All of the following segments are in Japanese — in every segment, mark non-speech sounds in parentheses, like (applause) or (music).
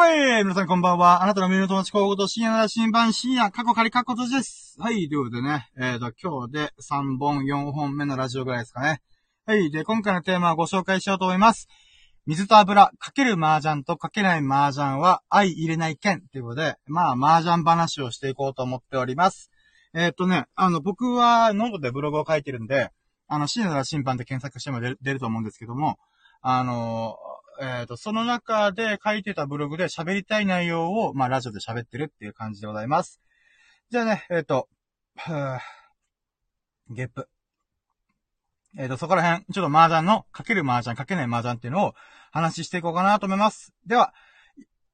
ぽい皆さんこんばんは。あなたの耳の友達、小言深夜の審判深夜、過去仮過去とです。はい、ということでね、えーと、今日で3本、4本目のラジオぐらいですかね。はい、で、今回のテーマをご紹介しようと思います。水と油、賭ける麻雀と賭けない麻雀は相容れない件ということで、まあ、麻雀話をしていこうと思っております。えっ、とね、あの、僕はノートでブログを書いてるんで、あの、深夜の審判で検索しても出ると思うんですけども、あのえっ、と、その中で書いてたブログで喋りたい内容を、まあ、ラジオで喋ってるっていう感じでございます。じゃあね、えっ、と、ゲップ。えっ、と、そこら辺、ちょっと麻雀の、かける麻雀、かけない麻雀っていうのを話していこうかなと思います。では、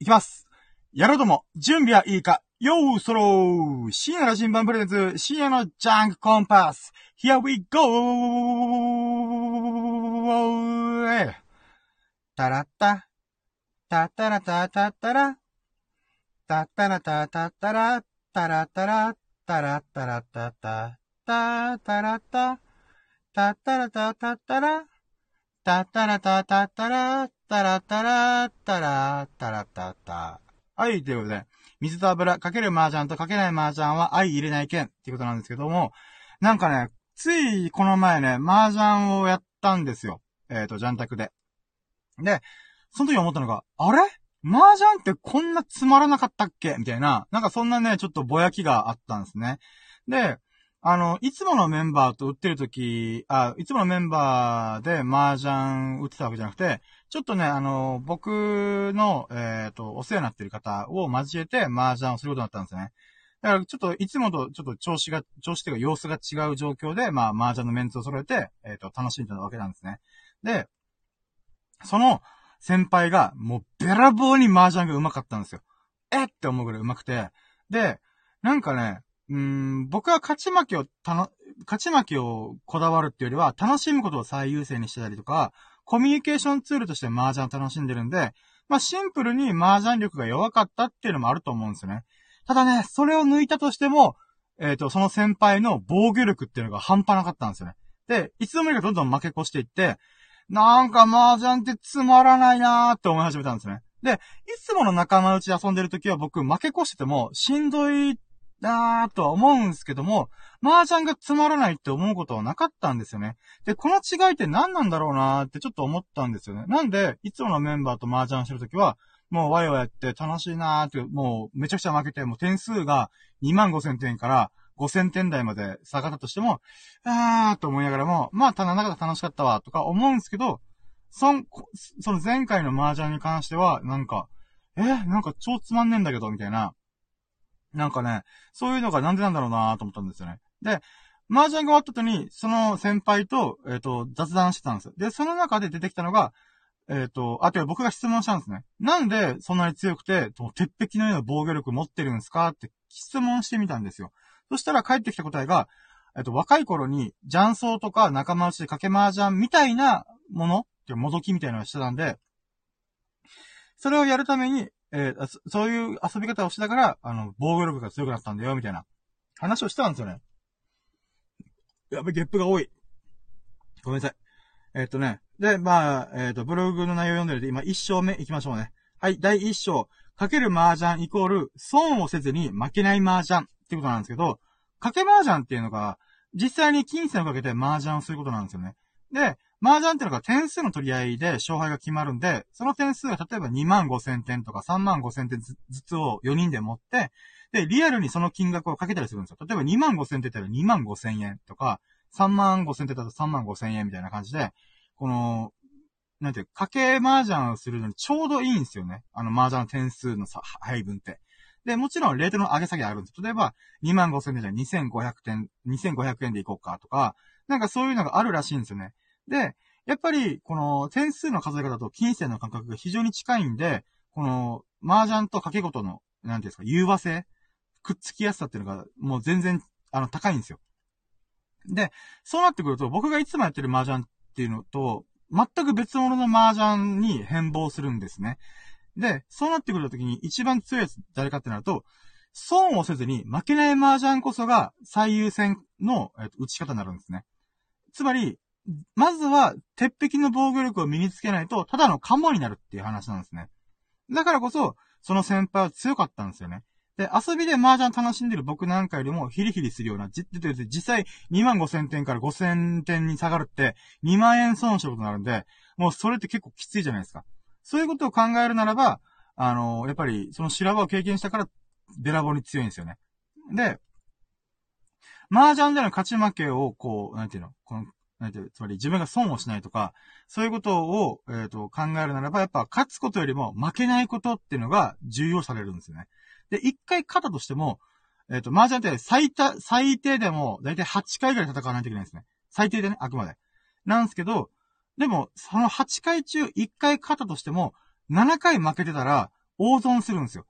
いきます。やろうとも、準備はいいかよーそろー深夜の新版プレゼンツ、深夜のジャンクコンパス !Here we go! タラッタ、タッタラタタッタラ、タッタラタタッタラ、タラッタラ、タラッタラタタ、タタラッタ、タッタラタタッタラ、タッタラタタッタラ、タラッタラ、タラッ、タラタタ。はい、ということで、水と油、かける麻雀とかけない麻雀は相入れない剣っていうことなんですけども、なんかね、ついこの前ね、麻雀をやったんですよ。えっ、と、ジャンタクで。で、その時思ったのが、あれ？麻雀ってこんなつまらなかったっけ？みたいな、なんかそんなね、ちょっとぼやきがあったんですね。で、あの、いつものメンバーと打ってる時、あ、いつものメンバーで麻雀打ってたわけじゃなくて、ちょっとね、あの、僕の、えっ、と、お世話になってる方を交えて麻雀をすることになったんですね。だから、ちょっと、いつもと、ちょっと調子が、調子というか様子が違う状況で、まあ、麻雀のメンツを揃えて、えっ、と、楽しんでたわけなんですね。で、その先輩が、もう、べらぼうに麻雀が上手かったんですよ。えっ？て思うぐらい上手くて。で、なんかね、うん、僕は勝ち負けをたの、勝ち負けをこだわるっていうよりは、楽しむことを最優先にしてたりとか、コミュニケーションツールとして麻雀を楽しんでるんで、まあシンプルに麻雀力が弱かったっていうのもあると思うんですよね。ただね、それを抜いたとしても、えっ、と、その先輩の防御力っていうのが半端なかったんですよね。で、いつの間にかどんどん負け越していって、なんか麻雀ってつまらないなーって思い始めたんですね。で、いつもの仲間内で遊んでる時は僕負け越しててもしんどいなーとは思うんですけども、麻雀がつまらないって思うことはなかったんですよね。で、この違いって何なんだろうなーってちょっと思ったんですよね。なんで、いつものメンバーと麻雀してるときは、もうワイワイやって楽しいなーって、もうめちゃくちゃ負けて、もう点数が2万5千点から5000点台まで下がったとしても、あーと思いながらも、まあ、ただ中で楽しかったわ、とか思うんですけど、そん、その前回の麻雀に関しては、なんか、えなんか超つまんねえんだけど、みたいな。なんかね、そういうのがなんでなんだろうなと思ったんですよね。で、麻雀が終わった後に、その先輩と、えっ、と、雑談してたんですよ。で、その中で出てきたのが、えっ、と、あ、てか僕が質問したんですね。なんでそんなに強くて、鉄壁のような防御力持ってるんですかって質問してみたんですよ。そしたら帰ってきた答えが、えっ、と、若い頃に、雀荘とか仲間内で掛け麻雀みたいなものってもどきみたいなのをしてたんで、それをやるために、えーそういう遊び方をしてたから、あの、防御力が強くなったんだよ、みたいな話をしてたんですよね。やべ、ゲップが多い。ごめんなさい。えっ、とね。で、まあ、えっ、と、ブログの内容読んでるんで、今一章目行きましょうね。はい、第一章。かける麻雀イコール、損をせずに負けない麻雀ってことなんですけど、かけ麻雀っていうのが、実際に金銭をかけて麻雀をすることなんですよね。で、麻雀っていうのが点数の取り合いで勝敗が決まるんで、その点数が例えば2万5千点とか3万5千点ずつを4人で持って、で、リアルにその金額をかけたりするんですよ。例えば2万5千点って言ったら2万5千円とか、3万5千点だと3万5千円みたいな感じで、この、なんていう、かけ麻雀をするのにちょうどいいんですよね。あの麻雀の点数のさ配分って。で、もちろんレートの上げ下げあるんです。例えば、2万5千点じゃ2500点、2500円でいこうかとか、なんかそういうのがあるらしいんですよね。で、やっぱり、この点数の数え方と金銭の感覚が非常に近いんで、この、麻雀と掛け事の、なんていうんですか、融和性くっつきやすさっていうのが、もう全然、あの、高いんですよ。で、そうなってくると、僕がいつもやってる麻雀っていうのと、全く別物の麻雀に変貌するんですね。で、そうなってくるときに一番強いやつ誰かってなると、損をせずに負けない麻雀こそが最優先の、えっと打ち方になるんですね。つまり、まずは、鉄壁の防御力を身につけないと、ただのカモになるっていう話なんですね。だからこそ、その先輩は強かったんですよね。で、遊びで麻雀楽しんでる僕なんかよりもヒリヒリするような、じ、実際2万5千点から5千点に下がるって2万円損したことになるんで、もうそれって結構きついじゃないですか。そういうことを考えるならば、あのー、やっぱりその修羅場を経験したからべらぼうに強いんですよね。で、麻雀での勝ち負けをこう、なんていうの、この、なんていう、つまり自分が損をしないとか、そういうことを、えっ、ー、と、考えるならば、やっぱ勝つことよりも負けないことっていうのが重要されるんですよね。で、一回勝ったとしても、えっ、ー、と、麻雀って最多、最低でも、だいたい8回ぐらい戦わないといけないんですね。最低でね、あくまで。なんですけど、でも、その8回中1回勝ったとしても、7回負けてたら、大損するんですよ。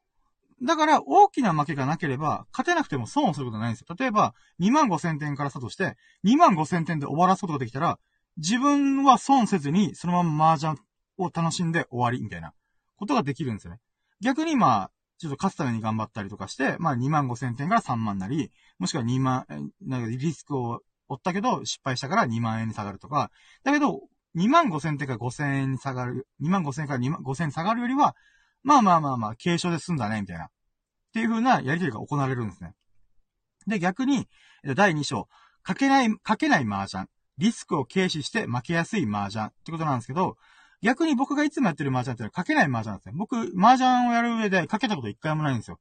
だから、大きな負けがなければ、勝てなくても損をすることないんですよ。例えば、2万5千点からスタートして、2万5千点で終わらすことができたら、自分は損せずに、そのまま麻雀を楽しんで終わり、みたいなことができるんですよね。逆に、まあ、ちょっと勝つために頑張ったりとかして、まあ2万5千点から3万なり、もしくは2万、なんかリスクを負ったけど失敗したから2万円に下がるとか、だけど、2万5千点か5千円に下がる、2万5千円から2万5千円下がるよりは、まあまあまあまあ、軽症で済んだね、みたいな。っていう風なやりとりが行われるんですね。で、逆に、第2章、かけない、かけない麻雀。リスクを軽視して負けやすい麻雀ってことなんですけど、逆に僕がいつもやってる麻雀ってのはかけない麻雀なんですね。僕、麻雀をやる上でかけたこと一回もないんですよ。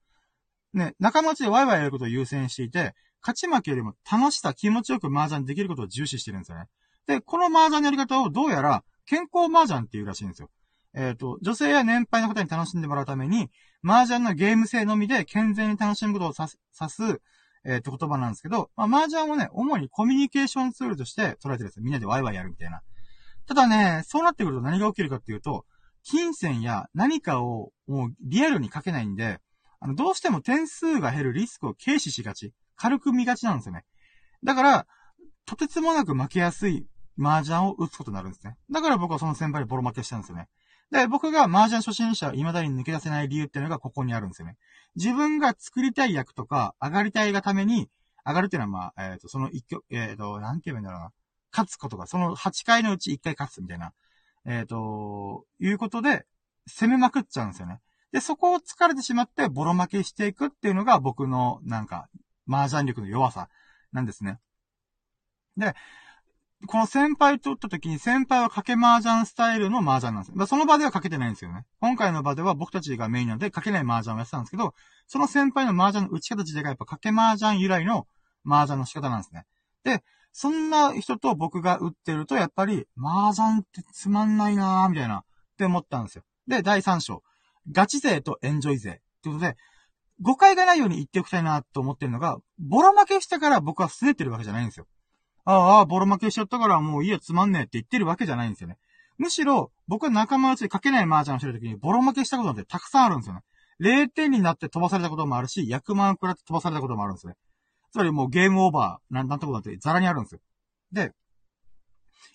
ね、仲間内でワイワイやることを優先していて、勝ち負けよりも楽しさ、気持ちよく麻雀できることを重視してるんですよね。で、この麻雀のやり方をどうやら健康麻雀っていうらしいんですよ。えっ、ー、と、女性や年配の方に楽しんでもらうために、麻雀のゲーム性のみで健全に楽しむことを指す、指すえっ、ー、と言葉なんですけど、まあ、麻雀をね、主にコミュニケーションツールとして捉えてるんですよ。みんなでワイワイやるみたいな。ただね、そうなってくると何が起きるかっていうと、金銭や何かをもうリアルにかけないんで、あの、どうしても点数が減るリスクを軽視しがち。軽く見がちなんですよね。だから、とてつもなく負けやすい麻雀を打つことになるんですね。だから僕はその先輩にボロ負けしたんですよね。で、僕が麻雀初心者を未だに抜け出せない理由っていうのがここにあるんですよね。自分が作りたい役とか、上がりたいがために、上がるっていうのはまあ、えっ、ー、と、その一曲、えっ、ー、と、なんて言えばいいんだろうな。勝つことが、その8回のうち1回勝つみたいな、えっ、ー、と、いうことで、攻めまくっちゃうんですよね。で、そこを疲れてしまってボロ負けしていくっていうのが僕の、なんか、麻雀力の弱さなんですね。で、この先輩と打った時に先輩は賭け麻雀スタイルの麻雀なんですよ。その場では賭けてないんですよね。今回の場では僕たちがメインなので賭けない麻雀をやってたんですけど、その先輩の麻雀の打ち方自体がやっぱ賭け麻雀由来の麻雀の仕方なんですね。で、そんな人と僕が打ってると、やっぱり、麻雀ってつまんないなーみたいな、って思ったんですよ。で、第3章。ガチ勢とエンジョイ勢。ってことで、誤解がないように言っておきたいなと思ってるのが、ボロ負けしたから僕は拗ねてるわけじゃないんですよ。ああ、ボロ負けしちゃったからもういいやつまんねえって言ってるわけじゃないんですよね。むしろ、僕は仲間内で書けない麻雀をしてるときに、ボロ負けしたことなんてたくさんあるんですよね。0点になって飛ばされたこともあるし、役満食らって飛ばされたこともあるんですね。つまりもうゲームオーバー、なんてことなんてザラにあるんですよ。で、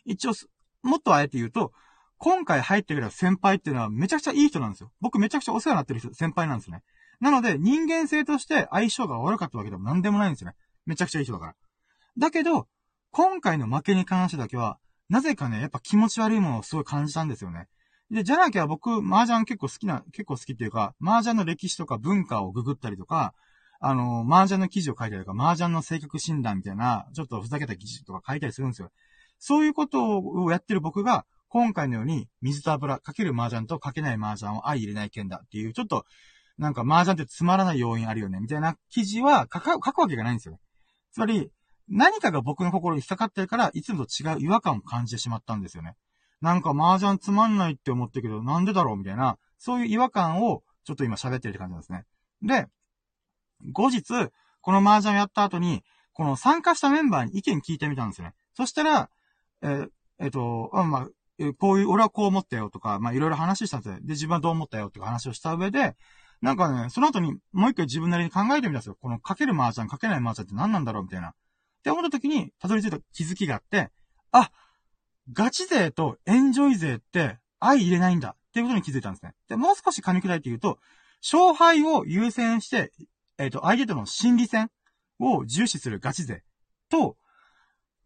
一応、もっとあえて言うと、今回入ってくれた先輩っていうのはめちゃくちゃいい人なんですよ。僕めちゃくちゃお世話になってる人、先輩なんですね。なので、人間性として相性が悪かったわけでも何でもないんですよね。めちゃくちゃいい人だから。だけど、今回の負けに関してだけは、なぜかね、やっぱ気持ち悪いものをすごい感じたんですよね。で、じゃなきゃ僕、麻雀結構好きな、結構好きっていうか、麻雀の歴史とか文化をググったりとか、あの、麻雀の記事を書いたりとか、麻雀の性格診断みたいな、ちょっとふざけた記事とか書いたりするんですよ。そういうことをやってる僕が、今回のように、水と油、かける麻雀とかけない麻雀を相入れない剣だっていう、ちょっと、なんか麻雀ってつまらない要因あるよね、みたいな記事は書く、書くわけがないんですよ。つまり、何かが僕の心に引っかかってるから、いつもと違う違和感を感じてしまったんですよね。なんか麻雀つまんないって思ったけど、なんでだろうみたいな、そういう違和感を、ちょっと今喋ってるって感じなんですね。で、後日、この麻雀をやった後に、この参加したメンバーに意見聞いてみたんですよね。そしたら、え、えっ、と、まあ、こういう、俺はこう思ったよとか、まあ、いろいろ話したんですよ。で、自分はどう思ったよっていう話をした上で、なんかね、その後にもう一回自分なりに考えてみたんですよ。このかける麻雀、かけない麻雀って何なんだろうみたいな。って思った時に、たどり着いた気づきがあって、あ、ガチ勢とエンジョイ勢って相入れないんだっていうことに気づいたんですね。で、もう少し噛み砕いて言うと、勝敗を優先してえっ、ー、と、相手との心理戦を重視するガチ勢と、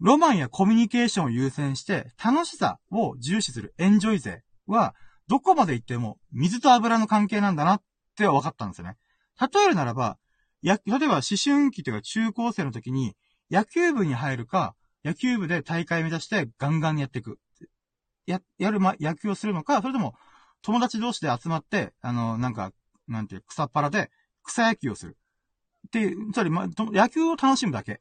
ロマンやコミュニケーションを優先して楽しさを重視するエンジョイ勢は、どこまで行っても水と油の関係なんだなっって分かったんですよね。例えるならば、や、例えば思春期というか中高生の時に、野球部に入るか、野球部で大会目指してガンガンやっていく。や、やるま、野球をするのか、それとも、友達同士で集まって、あの、なんか、なんていう、草っ腹で草野球をする。っていう、つまり、ま、野球を楽しむだけ。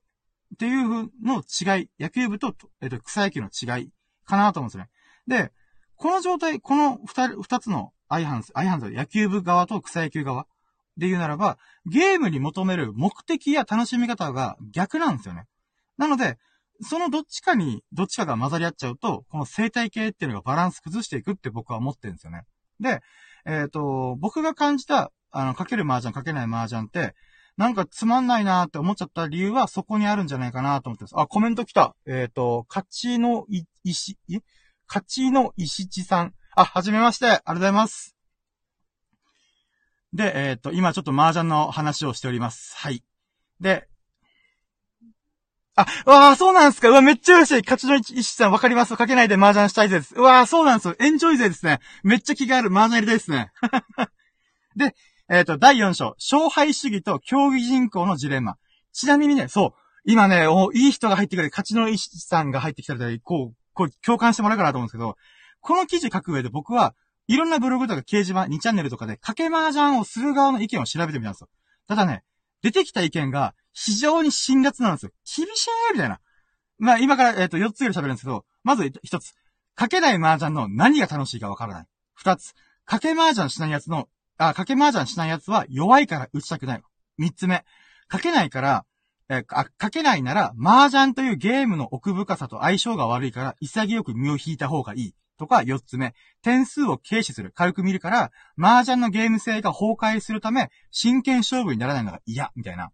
っていうの違い、野球部と、えっと、草野球の違いかなと思うんですね。で、この状態、この二人、二つの相反、相反する野球部側と草野球側で言うならば、ゲームに求める目的や楽しみ方が逆なんですよね。なので、そのどっちかに、どっちかが混ざり合っちゃうと、この生態系っていうのがバランス崩していくって僕は思ってるんですよね。で、えっ、ー、と、僕が感じた、あの、かける麻雀、かけない麻雀って、なんかつまんないなーって思っちゃった理由はそこにあるんじゃないかなと思ってます。あ、コメント来た。えっ、ー、と、勝ちのい、石、え？勝ちの石地さん。あ、はじめまして。ありがとうございます。で、えっ、ー、と、今ちょっと麻雀の話をしております。はい。で、あ、わあ、そうなんですか。うわ、めっちゃ嬉しい。勝ちの石さんわかります？かけないで麻雀したいです。うわあ、そうなんですよ。エンジョイ勢ですね。めっちゃ気がある麻雀やりたいですね。(laughs) で、えっ、ー、と、第4章、勝敗主義と競技人口のジレンマ。ちなみにね、そう、今ね、おいい人が入ってくれ、勝ちの石さんが入ってきたら、こう、こう、共感してもらうかなと思うんですけど、この記事書く上で僕は、いろんなブログとか掲示板、2チャンネルとかで、かけ麻雀をする側の意見を調べてみたんですよ。ただね、出てきた意見が、非常に辛辣なんですよ。厳しいみたいな。まあ、今から、えっ、ー、と、4つぐらい喋るんですけど、まず1つ。かけない麻雀の何が楽しいかわからない。2つ。かけ麻雀しないやつの、あ、かけ麻雀しないやつは弱いから打ちたくない。3つ目。かけないから、えー、あ、かけないなら、麻雀というゲームの奥深さと相性が悪いから、潔く身を引いた方がいい。とか、4つ目。点数を軽視する。軽く見るから、麻雀のゲーム性が崩壊するため、真剣勝負にならないのが嫌。みたいな。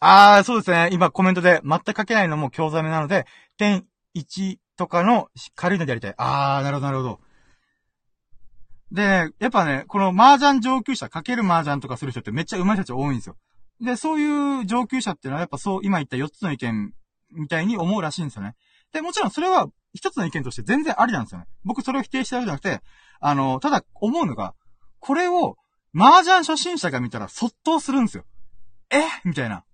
あー、そうですね。今コメントで全く書けないのも興ざめなので、点1とかの軽いのでやりたい。あー、なるほど、なるほど。で、ね、やっぱね、この麻雀上級者、かける麻雀とかする人ってめっちゃ上手い人たち多いんですよ。で、そういう上級者っていうのはやっぱそう、今言った4つの意見みたいに思うらしいんですよね。で、もちろんそれは一つの意見として全然ありなんですよね。僕それを否定してるわけじゃなくて、あの、ただ思うのが、これを麻雀初心者が見たらそっとするんですよ。え？みたいな。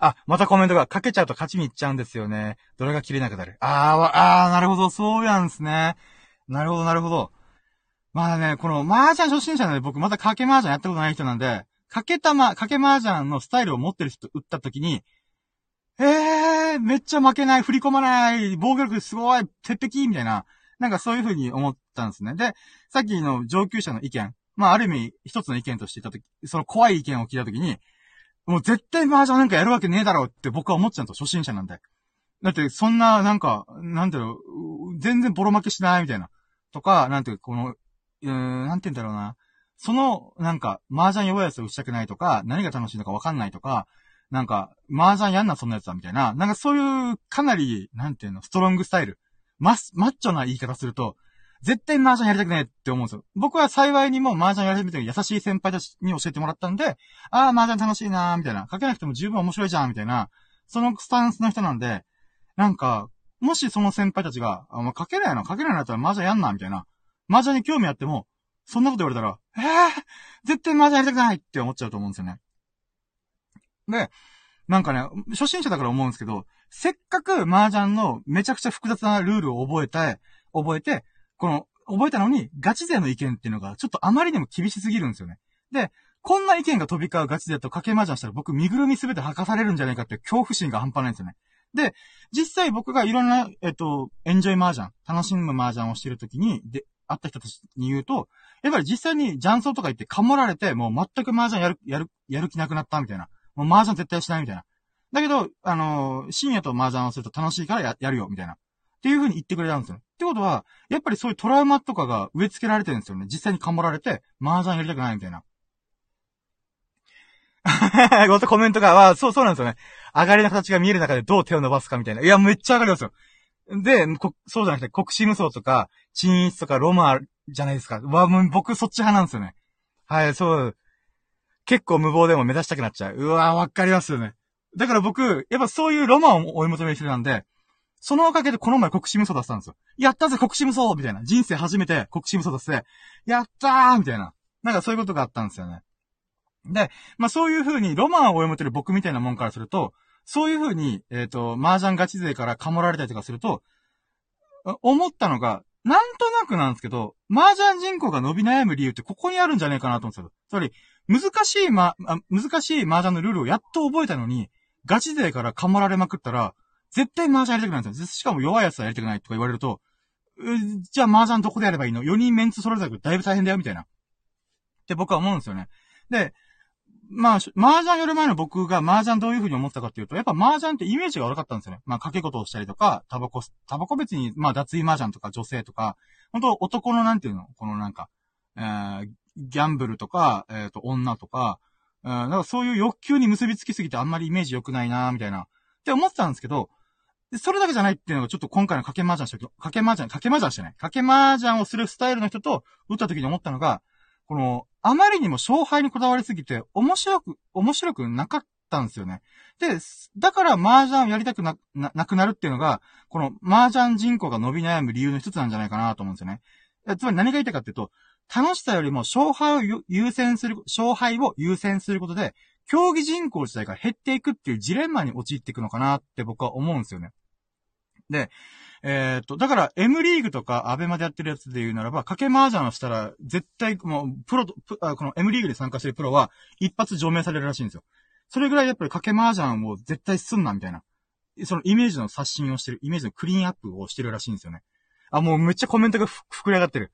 あ、またコメントが、かけちゃうと勝ちに行っちゃうんですよね。どれが切れなくなる？あー、あー、なるほど、そうなんですね。なるほど、なるほど。まあね、この麻雀初心者なんで僕またかけ麻雀やったことない人なんで、かけたま、かけ麻雀のスタイルを持ってる人打った時に、えー、めっちゃ負けない、振り込まない、防御力すごい、鉄壁みたいな、なんかそういう風に思ったんですね。で、さっきの上級者の意見、まあある意味一つの意見として言った時、その怖い意見を聞いた時に、もう絶対麻雀なんかやるわけねえだろうって僕は思っちゃうと、初心者なんで。だって、そんな、なんか、なんだろう、全然ボロ負けしないみたいな。とか、なんていう、この、うーん、なんて言うんだろうな。その、なんか、麻雀弱いやつを打ちたくないとか、何が楽しいのかわかんないとか、なんか、麻雀やんな、そんなやつだ、みたいな。なんかそういう、かなり、なんていうの、ストロングスタイル。マス、マッチョな言い方すると、絶対麻雀やりたくねえって思うんですよ。僕は幸いにも麻雀やり始めて優しい先輩たちに教えてもらったんで、ああ、麻雀楽しいなーみたいな。かけなくても十分面白いじゃんみたいな。そのスタンスの人なんで、なんか、もしその先輩たちが、あ、もうかけないの？かけないのだったら麻雀やんなみたいな。麻雀に興味あっても、そんなこと言われたら、ええー、絶対麻雀やりたくないって思っちゃうと思うんですよね。で、なんかね、初心者だから思うんですけど、せっかく麻雀のめちゃくちゃ複雑なルールを覚えて、覚えて、この、覚えたのに、ガチ勢の意見っていうのが、ちょっとあまりにも厳しすぎるんですよね。で、こんな意見が飛び交うガチ勢とかけ麻雀したら僕、身ぐるみすべて吐かされるんじゃないかっていう恐怖心が半端ないんですよね。で、実際僕がいろんな、えっと、エンジョイ麻雀、楽しむ麻雀をしてるときに、で、会った人たちに言うと、やっぱり実際に雀荘とか行ってかもられて、もう全く麻雀やる、やる、やる気なくなったみたいな。もう麻雀絶対しないみたいな。だけど、あのー、深夜と麻雀をすると楽しいからや、やるよ、みたいな。っていう風に言ってくれたんですよ。ってことは、やっぱりそういうトラウマとかが植え付けられてるんですよね。実際にかもられて、麻雀やりたくないみたいな。(laughs) またコメントが、わそう、そうなんですよね。上がりの形が見える中でどう手を伸ばすかみたいな。いや、めっちゃ上がりますよ。で、そうじゃなくて、国士無双とか、鎮一とかロマじゃないですか。わ、もう僕そっち派なんですよね。はい、そう。結構無謀でも目指したくなっちゃう。うわ、わかりますよね。だから僕、やっぱそういうロマンを追い求める人なんで、そのおかげでこの前国士無双出したんですよ。やったぜ国士無双みたいな。人生初めて国士無双出して、やったーみたいな。なんかそういうことがあったんですよね。で、まあそういう風にロマンを読める僕みたいなもんからすると、そういう風に、えっ、ー、と、麻雀ガチ勢からかもられたりとかすると、思ったのが、なんとなくなんですけど、麻雀人口が伸び悩む理由ってここにあるんじゃねえかなと思うんですよ。つまり、難しいま、難しい麻雀のルールをやっと覚えたのに、ガチ勢からかもられまくったら、絶対麻雀やりたくないんですよ。しかも弱い奴はやりたくないとか言われると、じゃあ麻雀どこでやればいいの ?4 人メンツ揃えたけだいぶ大変だよ、みたいな。って僕は思うんですよね。で、まあ、麻雀やる前の僕が麻雀どういう風に思ったかっていうと、やっぱ麻雀ってイメージが悪かったんですよね。まあ、掛け事をしたりとか、タバコ、タバコ別に、まあ、脱衣麻雀とか女性とか、本当男のなんていうの？このなんか、えー、ギャンブルとか、えっ、ー、と、女とか、うん、なんかそういう欲求に結びつきすぎてあんまりイメージ良くないなみたいな、って思ってたんですけど、それだけじゃないっていうのがちょっと今回の掛け麻雀した時、掛け麻雀、掛け麻雀してない。掛け麻雀をするスタイルの人と打った時に思ったのが、この、あまりにも勝敗にこだわりすぎて、面白く、面白くなかったんですよね。で、だから麻雀をやりたくな、な、なくなるっていうのが、この麻雀人口が伸び悩む理由の一つなんじゃないかなと思うんですよね。つまり何が言いたいかっていうと、楽しさよりも勝敗を優先する、勝敗を優先することで、競技人口自体が減っていくっていうジレンマに陥っていくのかなって僕は思うんですよね。で、えっ、と、だから M リーグとかアベマでやってるやつで言うならば、掛け麻雀をしたら、絶対、もう、プロと、あこの M リーグで参加してるプロは、一発除名されるらしいんですよ。それぐらいやっぱり掛け麻雀を絶対すんな、みたいな。そのイメージの刷新をしてる、イメージのクリーンアップをしてるらしいんですよね。あ、もうめっちゃコメントが膨れ上がってる。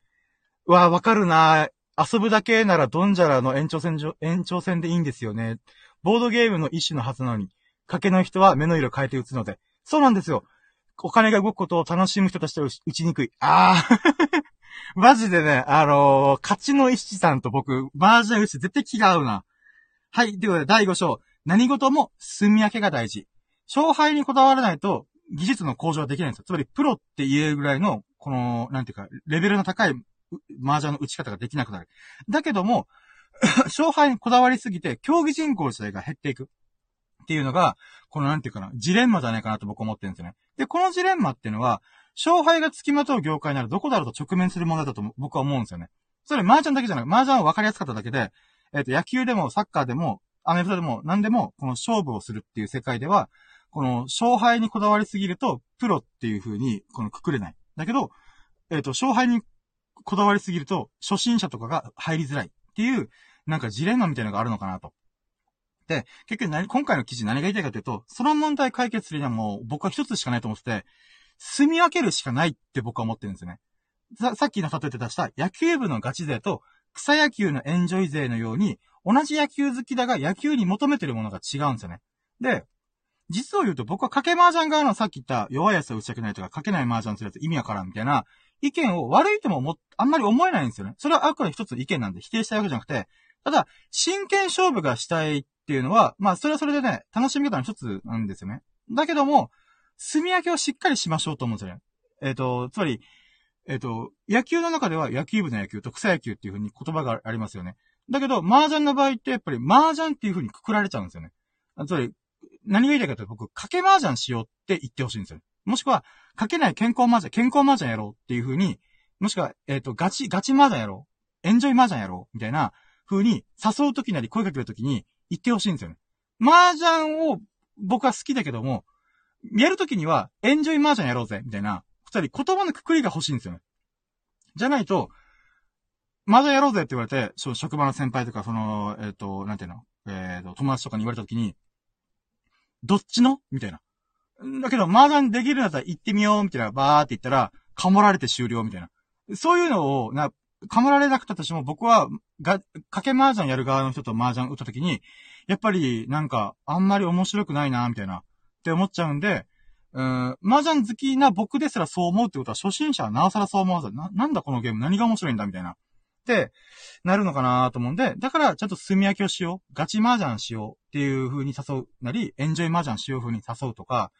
うわ、わかるな遊ぶだけならドンジャラの延長線上、延長線でいいんですよね。ボードゲームの一種のはずなのに、賭けの人は目の色変えて打つので。そうなんですよ。お金が動くことを楽しむ人としては打ちにくい。ああ (laughs) マジでね、あのー、勝ちの石さんと僕、マージャン打ち絶対気が合うな。はい、ということで、第5章。何事も、住み分けが大事。勝敗にこだわらないと、技術の向上はできないんですよ。つまり、プロって言えるぐらいの、この、なんていうか、レベルの高い、麻雀の打ち方ができなくなる。だけども、(laughs) 勝敗にこだわりすぎて、競技人口自体が減っていく。っていうのが、このなんていうかな、ジレンマじゃないかなと僕思ってるんですよね。で、このジレンマっていうのは、勝敗が付きまとう業界ならどこだろうと直面するものだと僕は思うんですよね。それ、麻雀だけじゃない。麻雀は分かりやすかっただけで、えっ、ー、と、野球でもサッカーでも、アメフトでも何でも、この勝負をするっていう世界では、この勝敗にこだわりすぎると、プロっていう風に、このくくれない。だけど、えっ、ー、と、勝敗にこだわりすぎると、初心者とかが入りづらいっていう、なんかジレンマみたいなのがあるのかなと。で、結局何、今回の記事何が言いたいかというと、その問題解決するにはもう僕は一つしかないと思ってて、住み分けるしかないって僕は思ってるんですよね。さ、さっきの例えて出した野球部のガチ勢と草野球のエンジョイ勢のように、同じ野球好きだが野球に求めてるものが違うんですよね。で、実を言うと僕は賭け麻雀側のさっき言った弱いやつは打ちたくないとか、賭けない麻雀するやつ意味わからんみたいな意見を悪いともも、あんまり思えないんですよね。それはあくまで一つ意見なんで否定したいわけじゃなくて、ただ、真剣勝負がしたいっていうのは、まあ、それはそれでね、楽しみ方の一つなんですよね。だけども、住み分けをしっかりしましょうと思うんですよね。えっ、ー、と、つまり、えっ、ー、と、野球の中では野球部の野球と草野球っていう風に言葉がありますよね。だけど、麻雀の場合ってやっぱり麻雀っていう風にくくられちゃうんですよね。つまり、何が言いたいかというと僕、賭け麻雀しようって言ってほしいんですよ。もしくは、賭けない健康麻雀、健康麻雀やろうっていう風に、もしくは、えっ、ー、と、ガチ、ガチ麻雀やろう。エンジョイ麻雀やろう。みたいな風に誘うときなり声かけるときに、言ってほしいんですよね。麻雀を僕は好きだけども、やるときには、エンジョイ麻雀やろうぜ、みたいな、二人言葉のくくりが欲しいんですよね。じゃないと、麻雀やろうぜって言われて、その職場の先輩とか、その、えっ、ー、と、なんていうのえっ、ー、と、友達とかに言われたときに、どっちのみたいな。だけど、麻雀できるんだったら行ってみよう、みたいな、バーって言ったら、かもられて終了、みたいな。そういうのを、な、かもられなくたとしても、僕は、が、かけ麻雀やる側の人と麻雀打った時に、やっぱり、なんか、あんまり面白くないな、みたいな、って思っちゃうんで、うん、麻雀好きな僕ですらそう思うってことは、初心者はなおさらそう思わず、な、なんだこのゲーム何が面白いんだ、みたいな。って、なるのかなと思うんで、だから、ちゃんと炭焼きをしよう。ガチ麻雀しようっていう風に誘うなり、エンジョイ麻雀しよう風に誘うとか、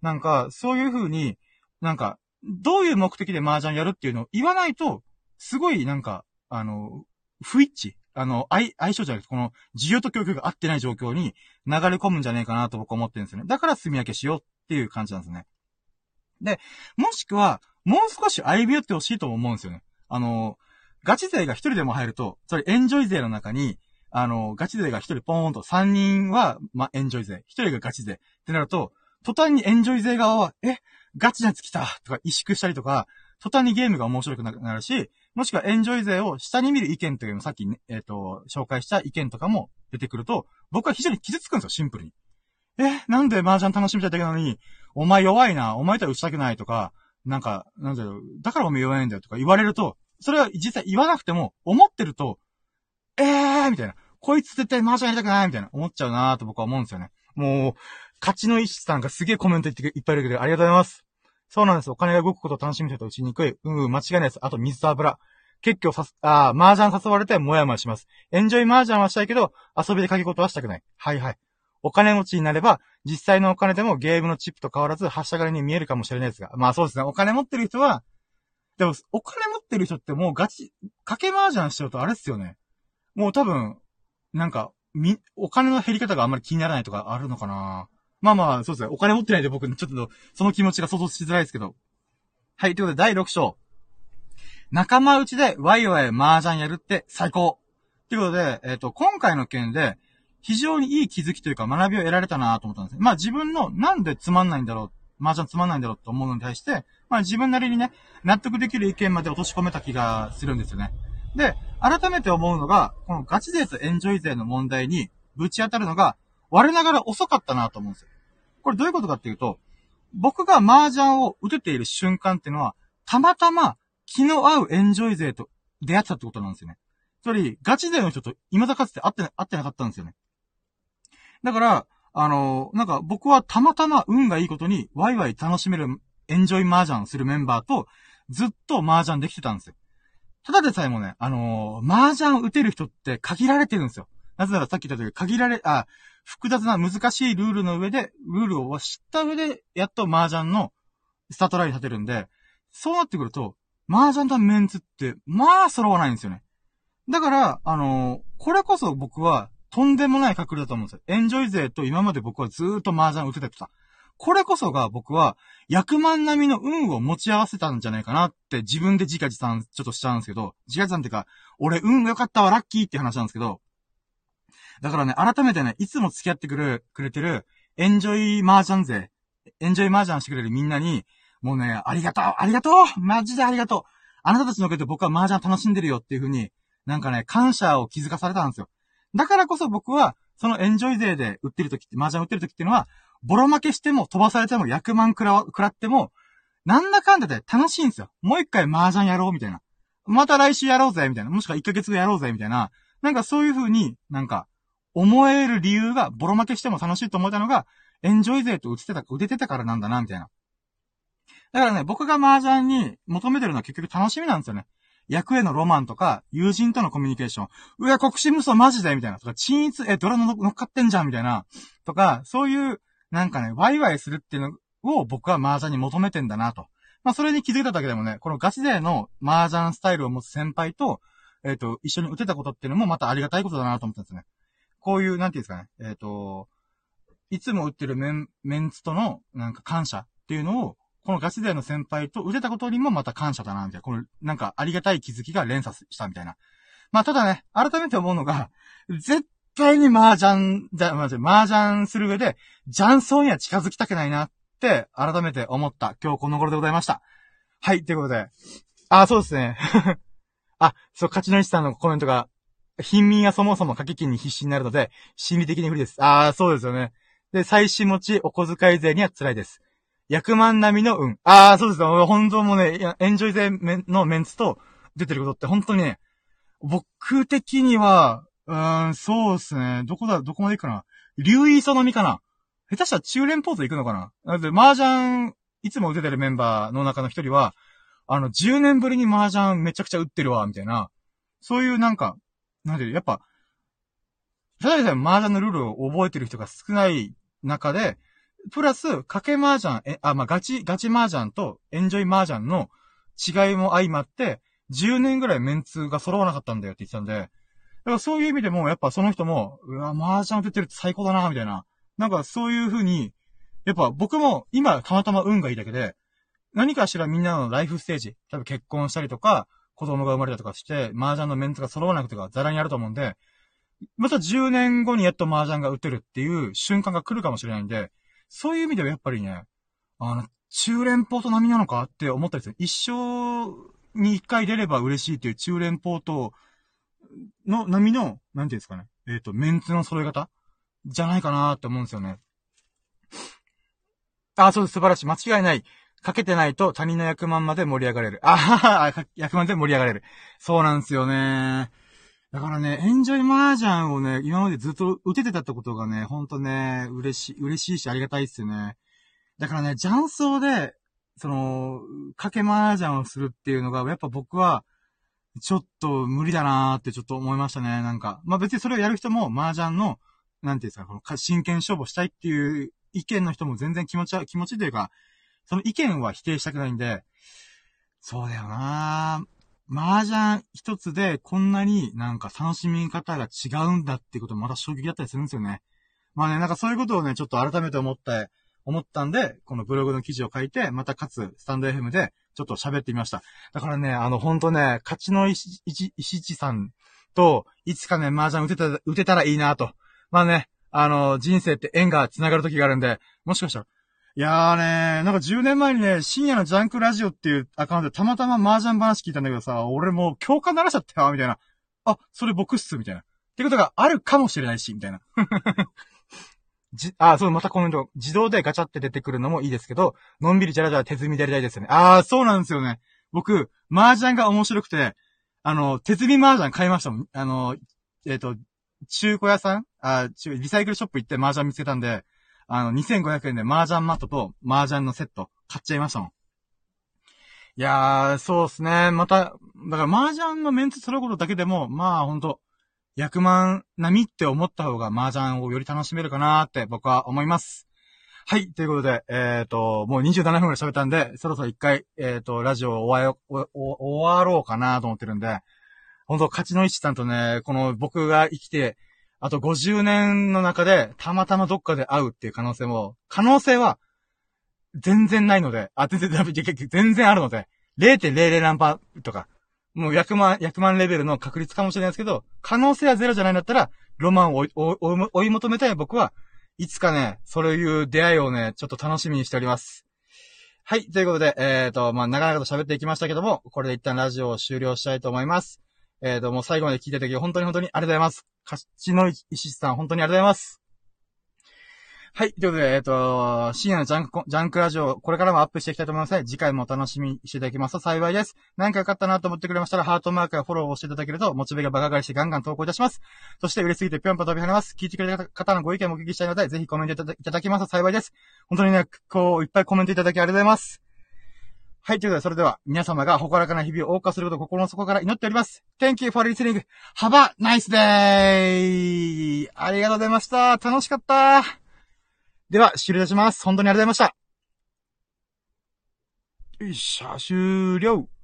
なんか、そういう風に、なんか、どういう目的で麻雀やるっていうのを言わないと、すごいなんか、あの、不一致あの、相、相性じゃなくて、この、需要と供給が合ってない状況に流れ込むんじゃねえかなと僕は思ってるんですよね。だから住み分けしようっていう感じなんですね。で、もしくは、もう少し歩み寄ってほしいと思うんですよね。あの、ガチ勢が一人でも入ると、それエンジョイ勢の中に、あの、ガチ勢が一人ポーンと、三人は、ま、エンジョイ勢、一人がガチ勢ってなると、途端にエンジョイ勢側は、え、ガチなやつ来たとか、萎縮したりとか、途端にゲームが面白くなるし、もしくはエンジョイ勢を下に見る意見というのさっきね、えっ、ー、と、紹介した意見とかも出てくると、僕は非常に傷つくんですよ、シンプルに。え、なんで麻雀楽しみたいだけなのに、お前弱いな、お前とは打ちたくないとか、なんか、なんだろう、だからお前弱いんだよとか言われると、それは実際言わなくても、思ってると、えーみたいな。こいつ絶対麻雀やりたくないみたいな、思っちゃうなーと僕は思うんですよね。もう、勝ちの意志さんがすげえコメント言っていっぱいいるけど、ありがとうございます。そうなんです。お金が動くことを楽しみたいと打ちにくい。うん、うん、間違いないです。あと水と油。結局さす、ああ、麻雀誘われてもやもやします。エンジョイ麻雀はしたいけど、遊びで書き事はしたくない。はいはい。お金持ちになれば、実際のお金でもゲームのチップと変わらず、発射金に見えるかもしれないですが。まあそうですね。お金持ってる人は、でも、お金持ってる人ってもうガチ、賭け麻雀しちゃうとあれっすよね。もう多分、なんか、み、お金の減り方があんまり気にならないとかあるのかなまあまあ、そうですね。お金持ってないんで僕、ちょっと、その気持ちが想像しづらいですけど。はい、ということで、第6章。仲間内でワイワイ麻雀やるって最高。ということで、えっ、ー、と、今回の件で、非常にいい気づきというか学びを得られたなと思ったんですね。まあ自分のなんでつまんないんだろう、麻雀つまんないんだろうと思うのに対して、まあ自分なりにね、納得できる意見まで落とし込めた気がするんですよね。で、改めて思うのが、このガチ勢とエンジョイ勢の問題にぶち当たるのが、我ながら遅かったなと思うんですよ。これどういうことかっていうと、僕が麻雀を打てている瞬間っていうのは、たまたま気の合うエンジョイ勢と出会ったってことなんですよね。つまり、ガチ勢の人と未だかつて会って、会ってなかったんですよね。だから、あの、なんか僕はたまたま運がいいことにワイワイ楽しめるエンジョイ麻雀するメンバーとずっと麻雀できてたんですよ。ただでさえもね、あのー、麻雀打てる人って限られてるんですよ。なぜならさっき言った通り、限られ、あ、複雑な難しいルールの上で、ルールを知った上で、やっと麻雀のスタートライン立てるんで、そうなってくると、麻雀とメンツって、まあ揃わないんですよね。だから、あのー、これこそ僕は、とんでもない確率だと思うんですよ。エンジョイ勢と今まで僕はずーっと麻雀打ててた。これこそが僕は、100万並みの運を持ち合わせたんじゃないかなって自分で自画自賛ちょっとしちゃうんですけど、自画自賛っていうか、俺運良かったわ、ラッキーって話なんですけど、だからね、改めてね、いつも付き合ってくる、くれてる、エンジョイ麻雀勢、エンジョイ麻雀してくれるみんなに、もうね、ありがとうありがとうマジでありがとうあなたたちのおかげで僕は麻雀楽しんでるよっていう風に、なんかね、感謝を気づかされたんですよ。だからこそ僕は、そのエンジョイ勢で売ってる時って、麻雀売ってる時っていうのは、ボロ負けしても飛ばされても100万くら、くらっても、なんだかんだで楽しいんですよ。もう一回麻雀やろうみたいな。また来週やろうぜみたいな。もしくは1ヶ月後やろうぜみたいな。なんかそういう風に、なんか、思える理由が、ボロ負けしても楽しいと思ったのが、エンジョイ勢と打ててた、打ててたからなんだな、みたいな。だからね、僕が麻雀に求めてるのは結局楽しみなんですよね。役へのロマンとか、友人とのコミュニケーション。うわ、国士無双マジで？みたいな。とか、均一、え、ドラの乗っかってんじゃん？みたいな。とか、そういう、なんかね、ワイワイするっていうのを僕は麻雀に求めてんだなと。まあ、それに気づいただけでもね、このガチ勢の麻雀スタイルを持つ先輩と、えっ、ー、と、一緒に打てたことっていうのもまたありがたいことだなと思ったんですね。こういう、なんていうんですかね、えっ、ー、と、いつも打ってるメン、メンツとの、なんか感謝っていうのを、このガチ勢の先輩と打てたことにもまた感謝だな、みたいな。この、なんかありがたい気づきが連鎖したみたいな。まあ、ただね、改めて思うのが、絶対に麻雀、じゃ、まじ、麻雀する上で、雀荘には近づきたくないなって、改めて思った今日この頃でございました。はい、ということで。あ、そうですね。(laughs) あ、そう、勝ちの石さんのコメントが、貧民はそもそも掛け金に必死になるので、心理的に不利です。ああ、そうですよね。で、最新持ち、お小遣い税には辛いです。100万並みの運。ああ、そうですよ。本当もね、エンジョイ勢のメンツと出てることって本当にね、僕的には、うーん、そうですね。どこだ、どこまで行くかな。竜イソのみかな。下手したら中連ポーズ行くのかな。なので、麻雀、いつも出てるメンバーの中の一人は、あの、10年ぶりに麻雀めちゃくちゃ打ってるわ、みたいな。そういうなんか、なんで、やっぱ、ただでさえ麻雀のルールを覚えてる人が少ない中で、プラス、賭け麻雀、え、あ、まあ、ガチ、ガチ麻雀とエンジョイ麻雀の違いも相まって、10年ぐらいメンツが揃わなかったんだよって言ってたんで、だからそういう意味でも、やっぱその人も、うわ、麻雀出てるって最高だな、みたいな。なんかそういう風に、やっぱ僕も今たまたま運がいいだけで、何かしらみんなのライフステージ、多分結婚したりとか、子供が生まれたとかして、麻雀のメンツが揃わなくてがザラにあると思うんで、また10年後にやっと麻雀が打てるっていう瞬間が来るかもしれないんで、そういう意味ではやっぱりね、あの、中連邦と並みなのかって思ったりする。一生に一回出れば嬉しいっていう中連邦と、の、波の、なんていうんですかね。えっ、ー、と、メンツの揃え方じゃないかなって思うんですよね。あ、そうです。素晴らしい。間違いない。かけてないと他人の役満まで盛り上がれる。あはは、役満で盛り上がれる。そうなんですよね。だからね、エンジョイマージャンをね、今までずっと打ててたってことがね、ほんとね、嬉しい、嬉しいしありがたいっすよね。だからね、雀荘で、その、かけ麻雀をするっていうのが、やっぱ僕は、ちょっと無理だなーってちょっと思いましたね、なんか。まあ別にそれをやる人も麻雀の、なんていうんですか、この真剣勝負したいっていう意見の人も全然気持ちは、気持ちというか、その意見は否定したくないんで、そうだよなー麻雀一つでこんなになんか楽しみ方が違うんだっていうことまた衝撃だったりするんですよね。まあね、なんかそういうことをね、ちょっと改めて思って、思ったんで、このブログの記事を書いて、またかつ、スタンド FM で、ちょっと喋ってみました。だからね、あの、ほんとね、勝ちの石、石、石地さんと、いつかね、麻雀打てた、打てたらいいなと。まあね、あの、人生って縁が繋がる時があるんで、もしかしたら、いやーねー、なんか10年前にね、深夜のジャンクラジオっていうアカウントでたまたま麻雀話聞いたんだけどさ、俺もう共感ならしちゃったよ、みたいな。あ、それ僕っす、みたいな。ってことがあるかもしれないし、みたいな。(laughs) じ、あ、そう、またコメント。自動でガチャって出てくるのもいいですけど、のんびりじゃらじゃら手積みでやりたいですよね。ああ、そうなんですよね。僕、麻雀が面白くて、あの、手積み麻雀買いましたもん。あの、えっ、ー、と、中古屋さん？あ、リサイクルショップ行って麻雀見つけたんで、あの、2500円で麻雀マットと麻雀のセット買っちゃいましたもん。いやー、そうっすね。また、だから麻雀のメンツすることだけでも、まあほんと、100万並みって思った方が麻雀をより楽しめるかなーって僕は思います。はい。ということで、えっ、ー、と、もう27分くらい喋ったんで、そろそろ一回、えっ、ー、と、ラジオ終わ終わろうかなと思ってるんで、本当勝ちの石さんとね、この僕が生きて、あと50年の中で、たまたまどっかで会うっていう可能性も、可能性は、全然ないので、あ、全然、(laughs) 全然あるので、0.00何パーとか、もう100万、100万レベルの確率かもしれないですけど、可能性はゼロじゃないんだったら、ロマンを追い求めたい僕は、いつかね、そういう出会いをね、ちょっと楽しみにしております。はい。ということで、えっ、ー、と、まあ、長々と喋っていきましたけども、これで一旦ラジオを終了したいと思います。えっ、ー、と、もう最後まで聞いていただき、本当に本当にありがとうございます。勝ちの石さん、本当にありがとうございます。はい。ということで、えっ、ー、と、深夜のジャンク、ジャンクラジオ、これからもアップしていきたいと思いますので。次回もお楽しみにしていただきますと幸いです。何か良かったなと思ってくれましたら、ハートマークやフォローをしていただけると、モチベがバカ返してガンガン投稿いたします。そして嬉しすぎてぴょんぴょん飛び跳ねます。聞いてくれた方のご意見もお聞きしたいので、ぜひコメントいただきますと幸いです。本当にね、こう、いっぱいコメントいただきありがとうございます。はい、ということで、それでは、皆様が誇らかな日々を謳歌することを心の底から祈っております。Thank you for listening. Have a nice day! ありがとうございました。楽しかった。では、終了します。本当にありがとうございました。よいしょ、終了。